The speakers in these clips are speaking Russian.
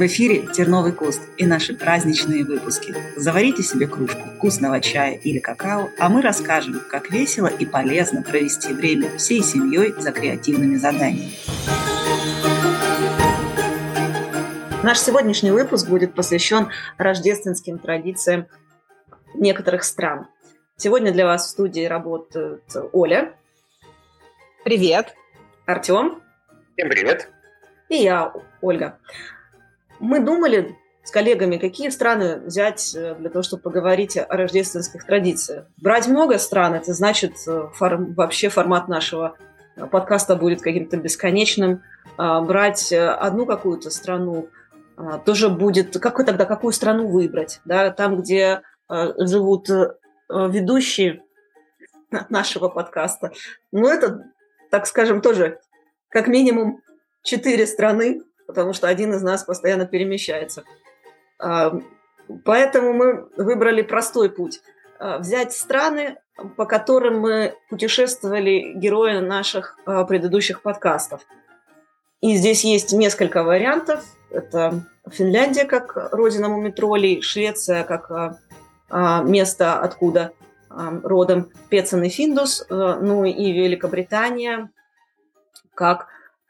В эфире «Терновый куст» и наши праздничные выпуски. Заварите себе кружку вкусного чая или какао, а мы расскажем, как весело и полезно провести время всей семьей за креативными заданиями. Наш сегодняшний выпуск будет посвящен рождественским традициям некоторых стран. Сегодня для вас в студии работают Оля. Привет. Артем. Всем привет. И я, Ольга. Мы думали с коллегами, какие страны взять э, для того, чтобы поговорить о рождественских традициях. Брать много стран, это значит, э, форм, вообще формат нашего э, подкаста будет каким-то бесконечным. А, брать одну какую-то страну а, тоже будет... Как тогда, какую страну выбрать? Да? Там, где живут ведущие нашего подкаста. Ну, это, так скажем, тоже как минимум четыре страны, потому что один из нас постоянно перемещается. А, поэтому мы выбрали простой путь. А, взять страны, по которым мы путешествовали герои наших а, предыдущих подкастов. И здесь есть несколько вариантов. Это Финляндия как родина мумитролей, Швеция как место, откуда родом Пецан и Финдус, ну и Великобритания как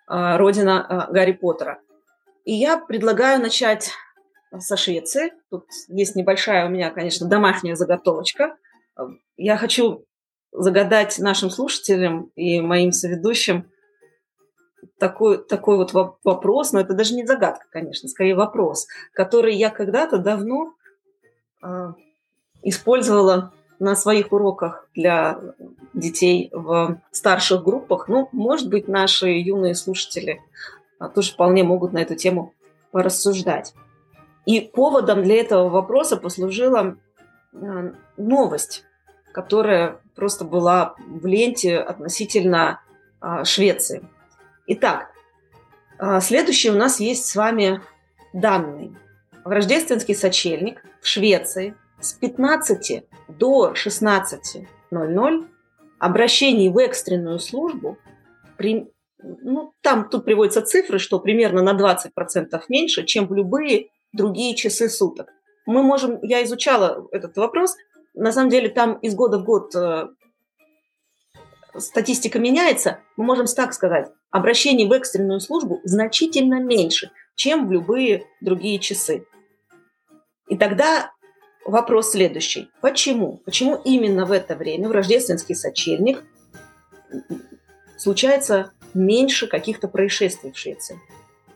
родина Гарри Поттера. И я предлагаю начать со Швеции. Тут есть небольшая у меня, конечно, домашняя заготовочка. Я хочу загадать нашим слушателям и моим соведущим такой, такой вот вопрос, но это даже не загадка, конечно, скорее вопрос, который я когда-то давно э, использовала на своих уроках для детей в старших группах. Ну, может быть, наши юные слушатели тоже вполне могут на эту тему порассуждать. И поводом для этого вопроса послужила а, новость, которая просто была в ленте относительно а, Швеции. Итак, следующий у нас есть с вами данные. В рождественский сочельник в Швеции с 15 до 16.00 обращений в экстренную службу ну, там тут приводятся цифры, что примерно на 20% меньше, чем в любые другие часы суток. Мы можем, я изучала этот вопрос, на самом деле там из года в год э, статистика меняется, мы можем так сказать, обращений в экстренную службу значительно меньше, чем в любые другие часы. И тогда вопрос следующий. Почему? Почему именно в это время, в рождественский сочельник, случается меньше каких-то происшествий в Швеции.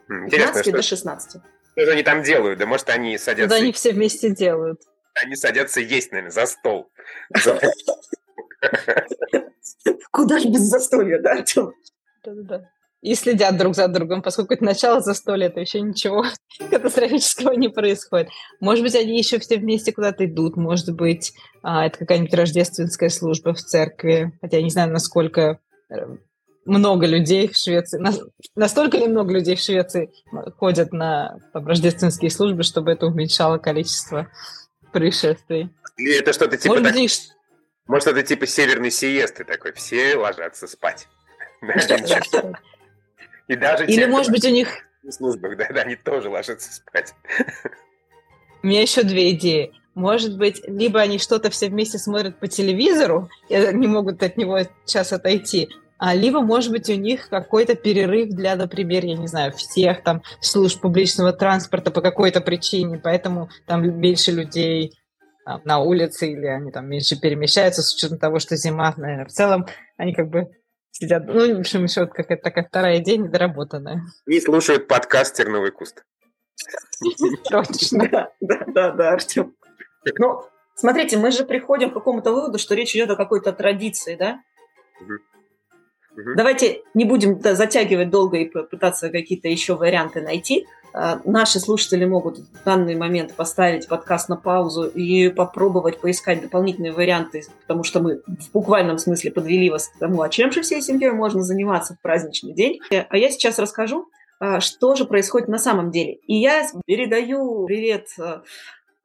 15 до 16. Что же они там делают? Да может они садятся... Да они все вместе делают. Они садятся есть, наверное, за стол. Куда же без застолья, да, Артем? Да-да-да. И следят друг за другом, поскольку это начало застолья, то еще ничего катастрофического не происходит. Может быть, они еще все вместе куда-то идут, может быть, а, это какая-нибудь рождественская служба в церкви, хотя я не знаю, насколько э, много людей в Швеции, настолько ли много людей в Швеции ходят на там, рождественские службы, чтобы это уменьшало количество происшествий? Это что-то типа... Может, так... быть, Может, это типа северной сиесты такой, все ложатся спать. И даже Или, может быть, у них... В службах, да, да, они тоже ложатся спать. У меня еще две идеи. Может быть, либо они что-то все вместе смотрят по телевизору, и не могут от него сейчас отойти, а, либо, может быть, у них какой-то перерыв для, например, я не знаю, всех там служб публичного транспорта по какой-то причине, поэтому там меньше людей там, на улице или они там меньше перемещаются с учетом того, что зима, наверное, в целом они как бы сидят, ну, в общем, еще какая-то такая вторая идея недоработанная. И слушают подкаст «Терновый куст». Точно. Да, да, да, Артем. Ну, смотрите, мы же приходим к какому-то выводу, что речь идет о какой-то традиции, да? Угу. Давайте не будем затягивать долго и пытаться какие-то еще варианты найти. А, наши слушатели могут в данный момент поставить подкаст на паузу и попробовать поискать дополнительные варианты, потому что мы в буквальном смысле подвели вас к тому, а чем же всей семьей можно заниматься в праздничный день. А я сейчас расскажу, а, что же происходит на самом деле. И я передаю привет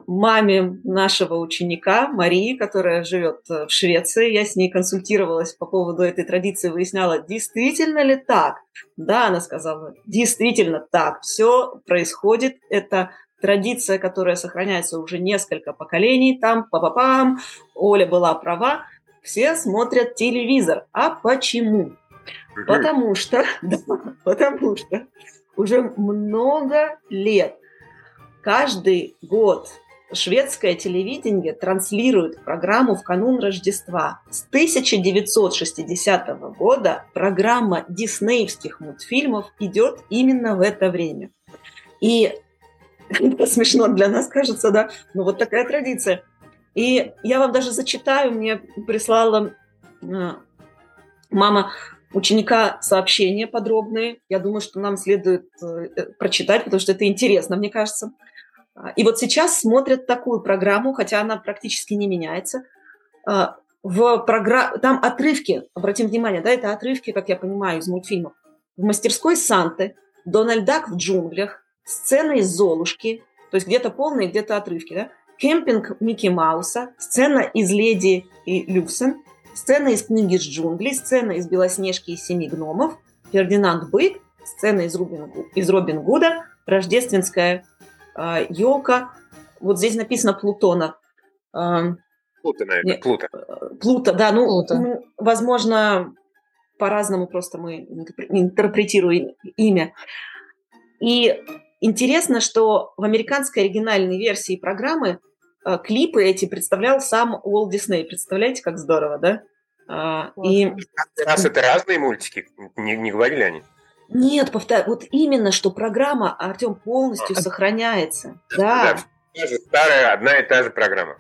маме нашего ученика Марии, которая живет э, в Швеции. Я с ней консультировалась по поводу этой традиции, выясняла, действительно ли так. Да, она сказала, действительно так. Все происходит. Это традиция, которая сохраняется уже несколько поколений. Там, па-па-пам, Оля была права. Все смотрят телевизор. А почему? Потому что, да, потому что уже много лет каждый год шведское телевидение транслирует программу в канун Рождества. С 1960 года программа диснеевских мультфильмов идет именно в это время. И это смешно для нас кажется, да, но вот такая традиция. И я вам даже зачитаю, мне прислала э, мама ученика сообщения подробные. Я думаю, что нам следует э, прочитать, потому что это интересно, мне кажется. А, и вот сейчас смотрят такую программу, хотя она практически не меняется. А, в программ... Там отрывки, обратим внимание, да, это отрывки, как я понимаю, из мультфильмов. В мастерской Санты, Дональд Дак в джунглях, сцена из Золушки, то есть где-то полные, где-то отрывки, да? Кемпинг Микки Мауса, сцена из Леди и Люксен, сцена из книги с джунглей, сцена из Белоснежки и Семи гномов, Фердинанд Бык, сцена из, Рубин, из Робин Гуда, рождественская А, вот здесь написано Плутона. А, Плута, наверное, Нет, Плута. Плута, да, ну, Плута. ну возможно, по-разному просто мы интерпретируем имя. И интересно, что в американской оригинальной версии программы а, клипы эти представлял сам Уолт Дисней. Представляете, как здорово, да? И... Раз это разные мультики, не, не говорили они? Нет, повторяю, вот именно, что программа, Артем, полностью а, сохраняется. Да. да. Старая одна и та же программа.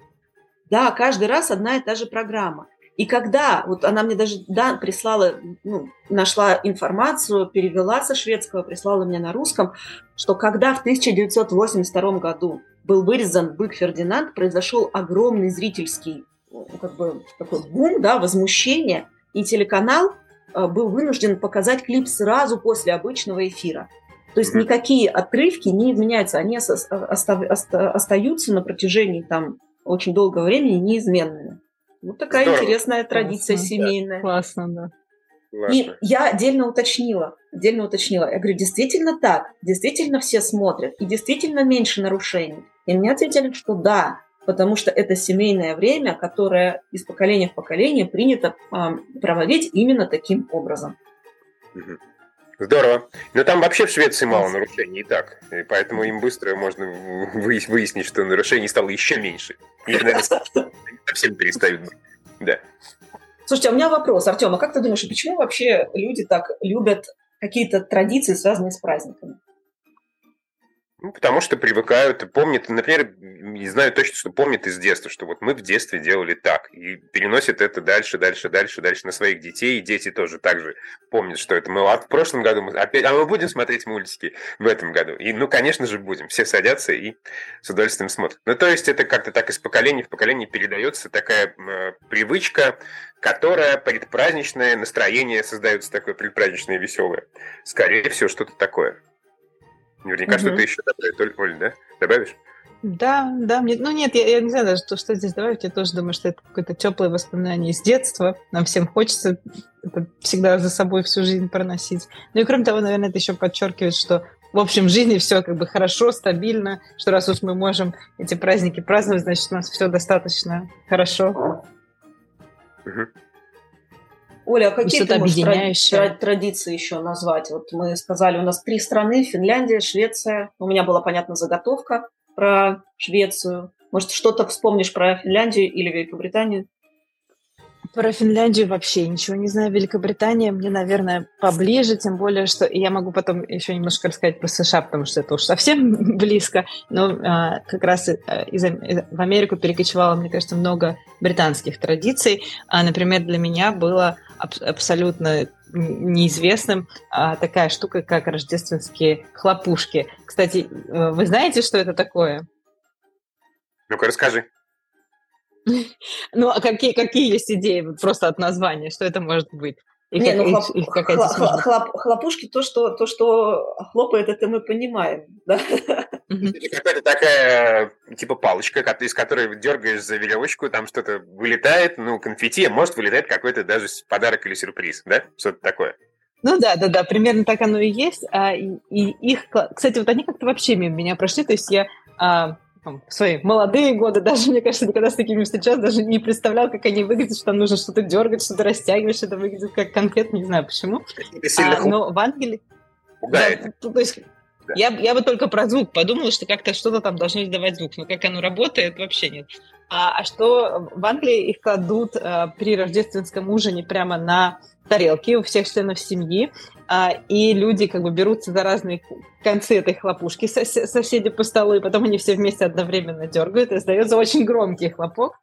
Да, каждый раз одна и та же программа. И когда, вот она мне даже да, прислала, ну, нашла информацию, перевела со шведского, прислала мне на русском, что когда в 1982 году был вырезан «Бык Фердинанд», произошел огромный зрительский ну, как бы, такой бум, да, возмущение, и телеканал был вынужден показать клип сразу после обычного эфира. То есть никакие отрывки не изменяются, они остаются на протяжении там очень долгого времени неизменными. Вот такая Здорово. интересная традиция Классно. семейная. Классно, да. И я отдельно уточнила, отдельно уточнила. Я говорю, действительно так, действительно все смотрят, и действительно меньше нарушений. И мне ответили, что да, потому что это семейное время, которое из поколения в поколение принято а, проводить именно таким образом. Здорово. Но там вообще в Швеции мало нарушений и так. И поэтому им быстро можно выяснить, что нарушений стало еще меньше. И, наверное, совсем перестают быть. Да. Слушайте, а у меня вопрос, Артем, а как ты думаешь, почему вообще люди так любят какие-то традиции, связанные с праздниками? Ну, потому что привыкают, помнят, например, не знаю точно, что помнят из детства, что вот мы в детстве делали так, и переносят это дальше, дальше, дальше, дальше на своих детей, и дети тоже так же помнят, что это мы а в прошлом году мы опять, а мы будем смотреть мультики в этом году. И, ну, конечно же, будем. Все садятся и с удовольствием смотрят. Ну, то есть это как-то так из поколения в поколение передается такая э, привычка, которая предпраздничное настроение создается такое предпраздничное веселое. Скорее всего, что-то такое. Наверняка угу. что-то еще добавить, Оль, да? Добавишь? Да, да, мне, ну нет, я, я не знаю даже, что, что здесь добавить, я тоже думаю, что это какое-то теплое воспоминание из детства, нам всем хочется это всегда за собой всю жизнь проносить. Ну и кроме того, наверное, это еще подчеркивает, что в общем в жизни все как бы хорошо, стабильно, что раз уж мы можем эти праздники праздновать, значит у нас все достаточно хорошо. Угу. Оля, а какие ты можешь тра- традиции еще назвать? Вот мы сказали, у нас три страны, Финляндия, Швеция. У меня была, понятна заготовка про Швецию. Может, что-то вспомнишь про Финляндию или Великобританию? Про Финляндию вообще ничего не знаю. Великобритания мне, наверное, поближе, тем более, что я могу потом еще немножко рассказать про США, потому что это уж совсем близко. Но а, как раз э, из, из, в Америку перекочевало, мне кажется, много британских традиций. А, например, для меня было аб- абсолютно неизвестным а, такая штука, как рождественские хлопушки. Кстати, э, вы знаете, что это такое? Ну-ка, расскажи. Ну, а какие, какие есть идеи просто от названия? Что это может быть? И Не, ну, хлоп, их хлоп, хлоп, хлопушки, то что, то, что хлопает, это мы понимаем. Да? Какая-то такая типа палочка, из которой дергаешь за веревочку, там что-то вылетает, ну, конфетти, может вылетает какой-то даже подарок или сюрприз, да? Что-то такое. Ну да, да, да, примерно так оно и есть. А, и, и их, кстати, вот они как-то вообще мимо меня прошли, то есть я а, там, в свои молодые годы даже, мне кажется, никогда с такими встречался, даже не представлял, как они выглядят, что там нужно что-то дергать, что-то растягивать, что это выглядит как конфет, не знаю почему. А, но в Англии... Да, то есть да. Я, я бы только про звук подумала, что как-то что-то там должно издавать звук, но как оно работает, вообще нет. А, а что в Англии их кладут а, при рождественском ужине прямо на тарелки у всех членов семьи, а, и люди как бы берутся за разные концы этой хлопушки, сос соседи по столу, и потом они все вместе одновременно дергают, и издается очень громкий хлопок.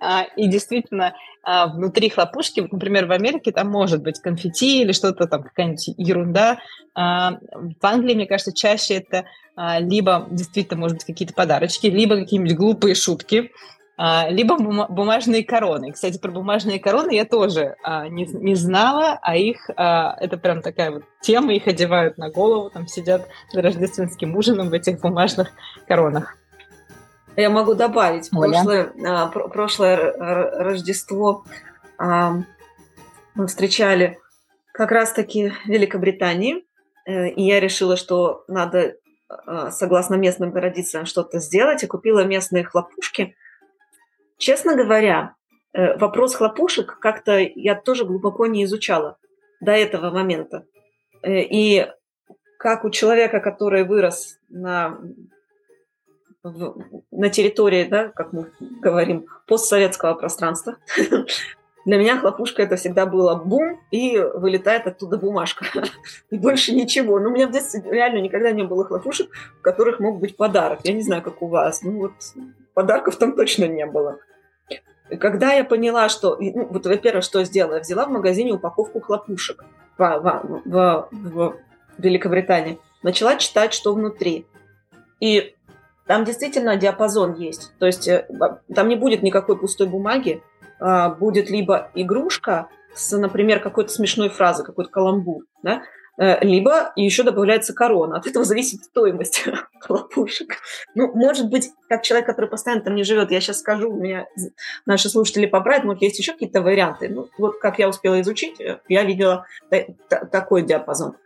А, и действительно, а, внутри хлопушки, например, в Америке там может быть конфетти или что-то там, какая-нибудь ерунда. В Англии, мне кажется, чаще это либо действительно, может быть, какие-то подарочки, либо какие-нибудь глупые шутки, либо бумажные короны. Кстати, про бумажные короны я тоже а, не, не знала, а их, а, это прям такая вот тема, их одевают на голову, там сидят за рождественским ужином в этих бумажных коронах. Я могу добавить, Оля. прошлое, а, прошлое Рождество а, мы встречали как раз-таки в Великобритании, э, и я решила, что надо, а, согласно местным традициям, что-то сделать, и купила местные хлопушки – Честно говоря, э, вопрос хлопушек как-то я тоже глубоко не изучала до этого момента. Э, и как у человека, который вырос на, на территории, да, как мы говорим, постсоветского пространства, для меня хлопушка это всегда было бум, и вылетает оттуда бумажка. И больше ничего. Но у меня в детстве реально никогда не было хлопушек, в которых мог быть подарок. Я не знаю, как у вас. Ну вот подарков там точно не было. Когда я поняла, что... Ну, вот, во-первых, что сделала? Я взяла в магазине упаковку хлопушек в, в, в, в Великобритании. Начала читать, что внутри. И там действительно диапазон есть. То есть э, там не будет никакой пустой бумаги. А будет либо игрушка с, например, какой-то смешной фразой, какой-то каламбур, да? Э, либо еще добавляется корона. От этого зависит стоимость хлопушек. Ну, может быть, как человек, который постоянно там не живет, я сейчас скажу, у меня наши слушатели поправят, может, есть еще какие-то варианты. Ну, вот как я успела изучить, э, я видела такой диапазон.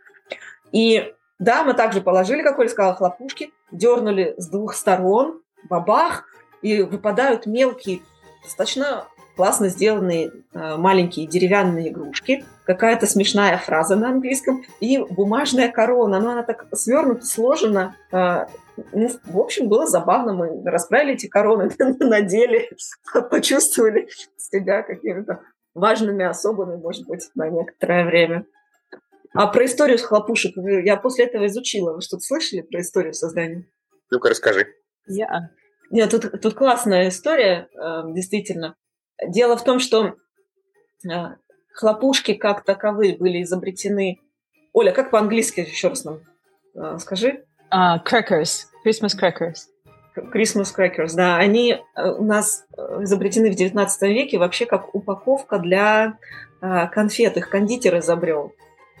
И да, мы также положили, как Оля сказала, хлопушки, дернули с двух сторон, бабах, и выпадают мелкие, достаточно классно сделанные э, маленькие деревянные игрушки, какая-то смешная фраза на английском и бумажная корона. Но она так свернута, сложена. Э, ну, в общем, было забавно. Мы расправили эти короны, надели, почувствовали себя какими-то важными особами, может быть, на некоторое время. А про историю с хлопушек я после этого изучила. Вы что-то слышали про историю создания? Ну-ка, расскажи. Я. Нет, тут, тут классная история, э, действительно. Дело в том, что а, хлопушки как таковые были изобретены. Оля, как по-английски еще раз нам а, скажи? Uh, crackers, Christmas crackers. Christmas crackers, да, они э, у нас э, изобретены в XIX веке вообще как упаковка для а, конфет. Их кондитер изобрел.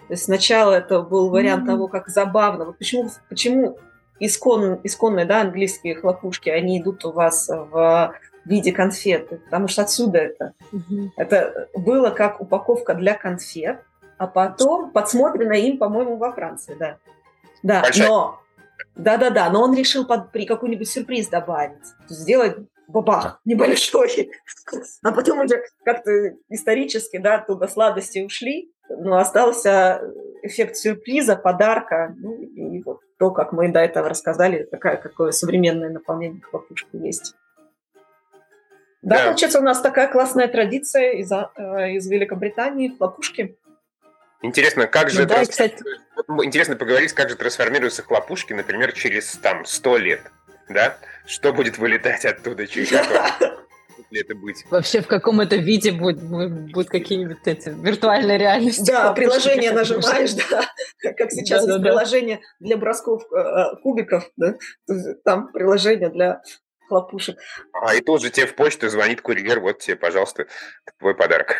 То есть сначала это был вариант mm-hmm. того, как забавно. Вот почему, почему искон, исконные да, английские хлопушки, они идут у вас в в виде конфеты, потому что отсюда это. Угу. Это было как упаковка для конфет, а потом подсмотрено им, по-моему, во Франции, да. Да, Большая. но... Да-да-да, но он решил под, при какой-нибудь сюрприз добавить, сделать бабах небольшой. А потом уже как-то исторически, да, оттуда сладости ушли, но остался эффект сюрприза, подарка, ну, и вот то, как мы до этого рассказали, такая, какое современное наполнение хлопушки есть. Да, да, получается, у нас такая классная традиция из, э, из Великобритании, хлопушки. Интересно, как же... Ну, да, трансфер... кстати... Интересно поговорить, как же трансформируются хлопушки, например, через там сто лет, да? Что будет вылетать оттуда через какое это быть? Вообще в каком это виде будет, будет какие-нибудь эти виртуальные реальности? Да, приложение нажимаешь, да, как сейчас да, есть да, приложение да. для бросков э, кубиков, да, там приложение для хлопушек. А и тут же тебе в почту звонит курьер, вот тебе, пожалуйста, твой подарок.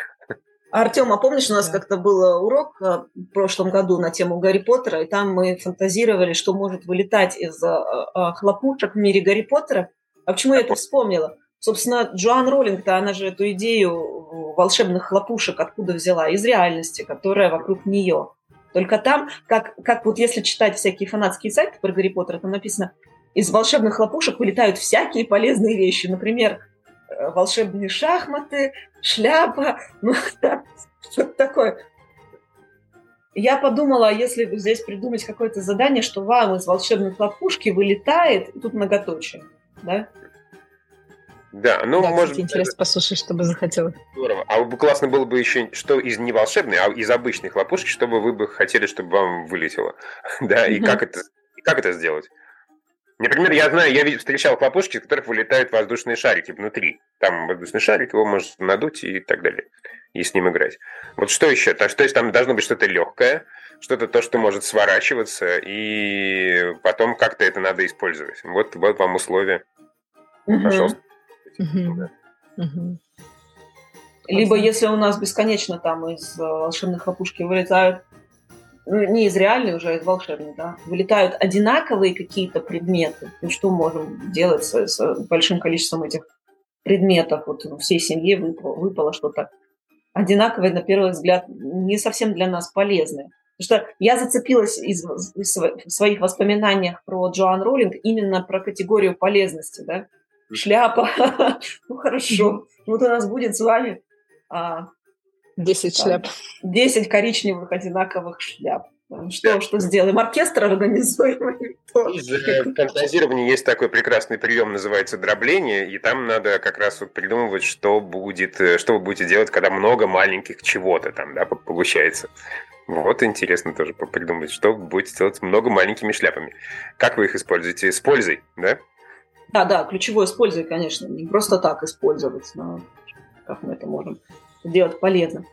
Артем, а помнишь, у нас да. как-то был урок э, в прошлом году на тему Гарри Поттера, и там мы фантазировали, что может вылетать из э, э, хлопушек в мире Гарри Поттера. А почему я это вспомнила? Собственно, Джоан Роллинг-то, она же эту идею волшебных хлопушек откуда взяла? Из реальности, которая вокруг нее. Только там, как, как вот если читать всякие фанатские сайты про Гарри Поттера, там написано, из волшебных хлопушек вылетают всякие полезные вещи. Например, э, волшебные шахматы, шляпа, ну, что-то такое. Я подумала, а если здесь придумать какое-то задание, что вам из волшебной хлопушки вылетает, тут многоточие, да? Да, ну, да, может кстати, интересно послушать, что бы захотела. Здорово. А бы классно было бы еще, что из не волшебной, а из обычной хлопушки, чтобы вы бы хотели, чтобы вам вылетело. да, и как это, как это сделать? Например, я знаю, я встречал хлопушки, из которых вылетают воздушные шарики внутри. Там воздушный шарик, его можно надуть и так далее, и с ним играть. Вот что еще? То, есть там должно быть что-то легкое, что-то то, что может сворачиваться, и потом как-то это надо использовать. Вот, вот вам условия. Пожалуйста. Либо если у нас бесконечно там из э, волшебной хлопушки вылетают, не из реальной уже, а из волшебной, да, вылетают одинаковые какие-то предметы, ну, что можем делать с, с большим количеством этих предметов? Вот всей семье выпало, выпало что-то одинаковое, на первый взгляд, не совсем для нас полезное. Потому что я зацепилась из, из, в своих воспоминаниях про Джоан Роллинг именно про категорию полезности, да, шляпа. ну хорошо. Вот у нас будет с вами а, 10 шляп. 10 коричневых одинаковых шляп. Что, что сделаем? Оркестр организуем? В фантазировании есть такой прекрасный прием, называется дробление, и там надо как раз вот придумывать, что будет, э, что вы будете делать, когда много маленьких чего-то там, да, получается. Вот интересно тоже придумать, что вы будете делать много маленькими шляпами. Как вы их используете? С пользой, да? Да, да, ключевое использовать, конечно, не просто так использовать, но как мы это можем сделать полезно.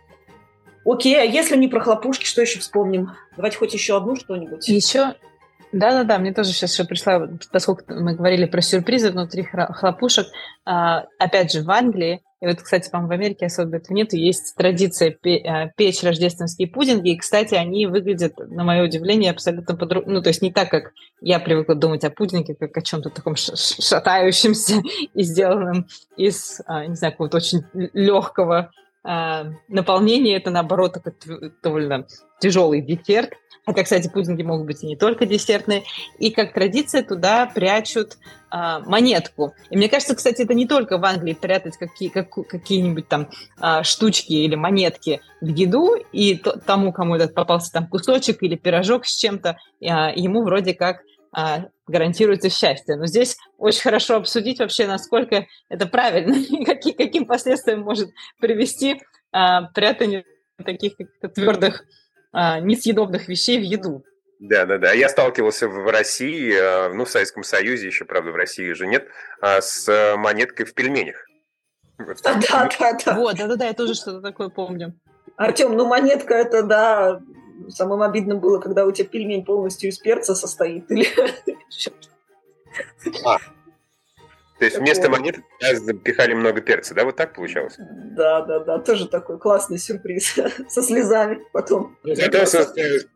Окей, а если не про хлопушки, что еще вспомним? Давайте хоть еще одну что-нибудь. Еще, да-да-да, мне тоже сейчас еще пришла, поскольку мы говорили про сюрпризы внутри хлопушек, а, опять же, в Англии и вот, кстати, по-моему, в Америке особо этого нет. Есть традиция э, печь рождественские пудинги. И, кстати, они выглядят, на мое удивление, абсолютно по-другому. Ну, то есть не так, как я привыкла думать о пудинге, как о чем-то таком шатающемся и сделанном из, а, не знаю, какого-то очень легкого а, наполнения. Это, наоборот, такой довольно тяжелый десерт. Хотя, кстати, пудинги могут быть и не только десертные. И как традиция туда прячут а, монетку. И мне кажется, кстати, это не только в Англии прятать какие, как, какие-нибудь там а, штучки или монетки в еду, и то, тому, кому этот попался там кусочек или пирожок с чем-то, а, ему вроде как гарантируется счастье. Но здесь очень хорошо обсудить вообще, насколько это правильно и какие, каким последствиям может привести а, прятание таких твердых а, несъедобных вещей в еду. Да, да, да. Я сталкивался в России, а, ну, в Советском Союзе еще, правда, в России уже нет, а с монеткой в пельменях. Да, да, да. Вот, да, да, да, я тоже что-то такое помню. Артем, ну монетка это, да, самым обидным было, когда у тебя пельмень полностью из перца состоит. Или... А, то есть вместо монет запихали много перца, да? Вот так получалось? Да, да, да. Тоже такой классный сюрприз. Со слезами потом. Зато со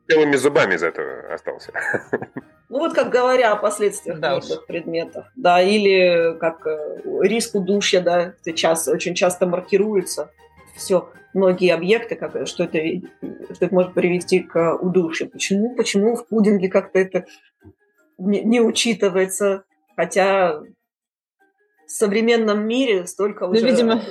целыми зубами из этого остался. Ну вот как говоря о последствиях да, твердых предметов. Да, или как э, риск удушья, да, сейчас очень часто маркируется. Все, многие объекты, как, что, это, что это может привести к удушью. Почему? Почему в пудинге как-то это не, не учитывается? Хотя в современном мире столько ну, уже... видимо...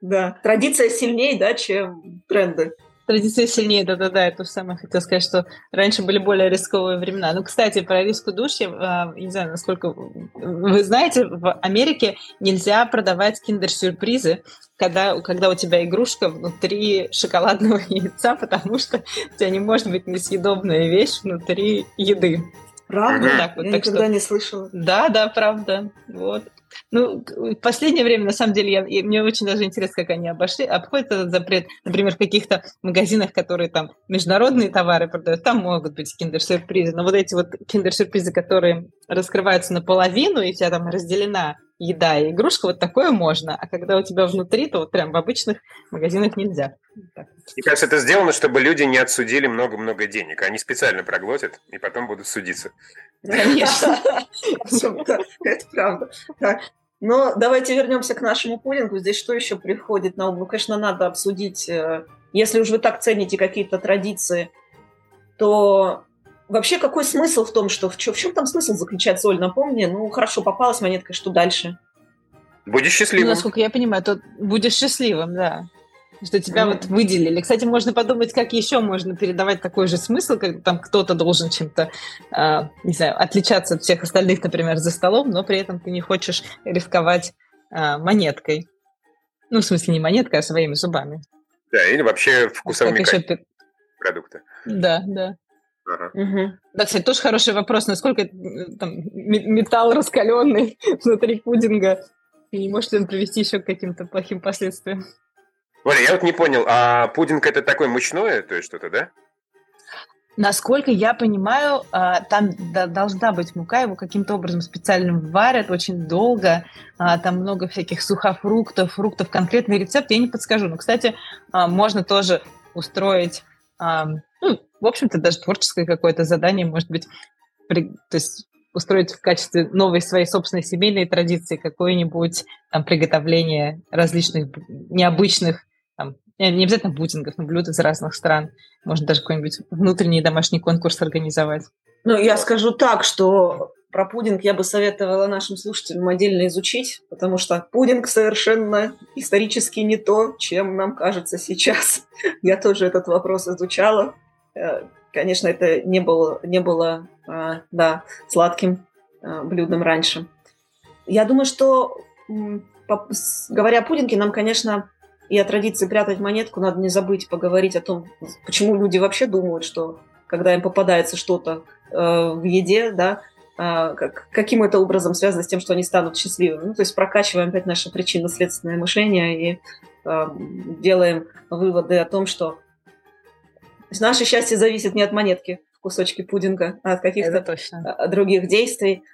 Да, традиция сильнее, да, чем тренды. Традиция сильнее, да-да-да, это самое хотел сказать, что раньше были более рисковые времена. Ну, кстати, про риск удушья, а, не знаю, насколько вы знаете, в Америке нельзя продавать киндер-сюрпризы, когда, когда у тебя игрушка внутри шоколадного яйца, потому что у тебя не может быть несъедобная вещь внутри еды. Правда? Вот так вот, Я так никогда что... не слышала. Да, да, правда. Вот. Ну, в последнее время, на самом деле, я, я, мне очень даже интересно, как они обошли, обходят этот запрет. Например, в каких-то магазинах, которые там международные товары продают, там могут быть киндер-сюрпризы. Но вот эти вот киндер-сюрпризы, которые раскрываются наполовину, и у тебя там разделена еда и игрушка, вот такое можно. А когда у тебя внутри, то вот прям в обычных магазинах нельзя. Мне кажется, это сделано, чтобы люди не отсудили много-много денег. Они специально проглотят и потом будут судиться. Конечно. Это правда. Но давайте вернемся к нашему пудингу. Здесь что еще приходит на ум? Ну, конечно, надо обсудить, э, если уж вы так цените какие-то традиции, то вообще какой смысл в том, что в чем, в чем там смысл заключается, Оль, напомни? Ну, хорошо, попалась монетка, что дальше? Будешь счастливым. Ну, насколько я понимаю, то будешь счастливым, да. Что тебя mm. вот выделили. Кстати, можно подумать, как еще можно передавать такой же смысл, как там кто-то должен чем-то, э, не знаю, отличаться от всех остальных, например, за столом, но при этом ты не хочешь рисковать э, монеткой. Ну, в смысле, не монеткой, а своими зубами. Да, или вообще вкусовыми еще... продукта. Да, да. Ага. Угу. Да, кстати, тоже хороший вопрос, насколько там, металл раскаленный внутри пудинга и не может ли он привести еще к каким-то плохим последствиям. Оля, я вот не понял, а пудинг это такое мучное, то есть что-то, да? Насколько я понимаю, а, там должна быть мука, его каким-то образом специально варят очень долго, а, там много всяких сухофруктов, фруктов, конкретный рецепт я не подскажу. Но, кстати, а, можно тоже устроить, ну, в общем-то, даже творческое какое-то задание, может быть, то есть устроить в качестве новой своей собственной семейной традиции какое-нибудь там приготовление различных необычных там, не обязательно пудингов, но блюд из разных стран. Можно даже какой-нибудь внутренний домашний конкурс организовать. Ну, я скажу так, что про пудинг я бы советовала нашим слушателям отдельно изучить, потому что пудинг совершенно исторически не то, чем нам кажется сейчас. Я тоже этот вопрос изучала. Э, конечно, это не было, не было э, да, сладким э, блюдом раньше. Я думаю, что, говоря о пудинге, нам, конечно, и о традиции прятать монетку надо не забыть поговорить о том, почему люди вообще думают, что когда им попадается что-то э, в еде, да, э, как, каким это образом связано с тем, что они станут счастливыми. Ну, то есть прокачиваем опять наше причинно-следственное мышление и э, делаем выводы о том, что наше счастье зависит не от монетки в кусочке пудинга, а от каких-то других действий.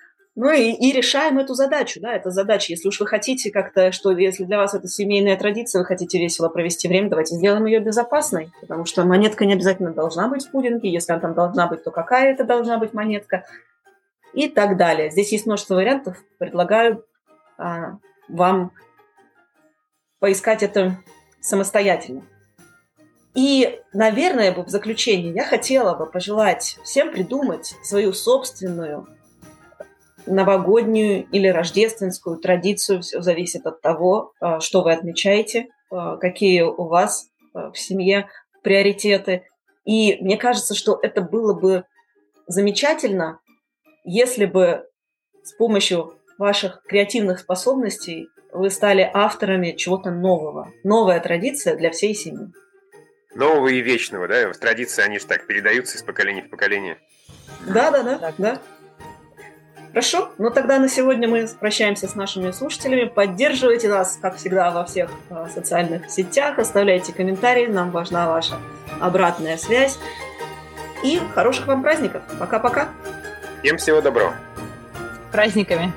Ну и, и решаем эту задачу, да, это задача. Если уж вы хотите как-то, что если для вас это семейная традиция, вы хотите весело провести время, давайте сделаем ее безопасной, потому что монетка не обязательно должна быть в пудинге, если она там должна быть, то какая это должна быть монетка и так далее. Здесь есть множество вариантов, предлагаю а, вам поискать это самостоятельно. И, наверное, в заключение я хотела бы пожелать всем придумать свою собственную новогоднюю или рождественскую традицию. Все зависит от того, а, что вы отмечаете, а, какие у вас а, в семье приоритеты. И мне кажется, что это было бы замечательно, если бы с помощью ваших креативных способностей вы стали авторами чего-то нового. Новая традиция для всей семьи. Нового и вечного, да? Традиции, они же так передаются из поколения в поколение. Да, да, да, да. Хорошо, ну тогда на сегодня мы прощаемся с нашими слушателями. Поддерживайте нас, как всегда, во всех э, социальных сетях, оставляйте комментарии, нам важна ваша обратная связь. И хороших вам праздников. Пока-пока. Всем всего доброго. Праздниками.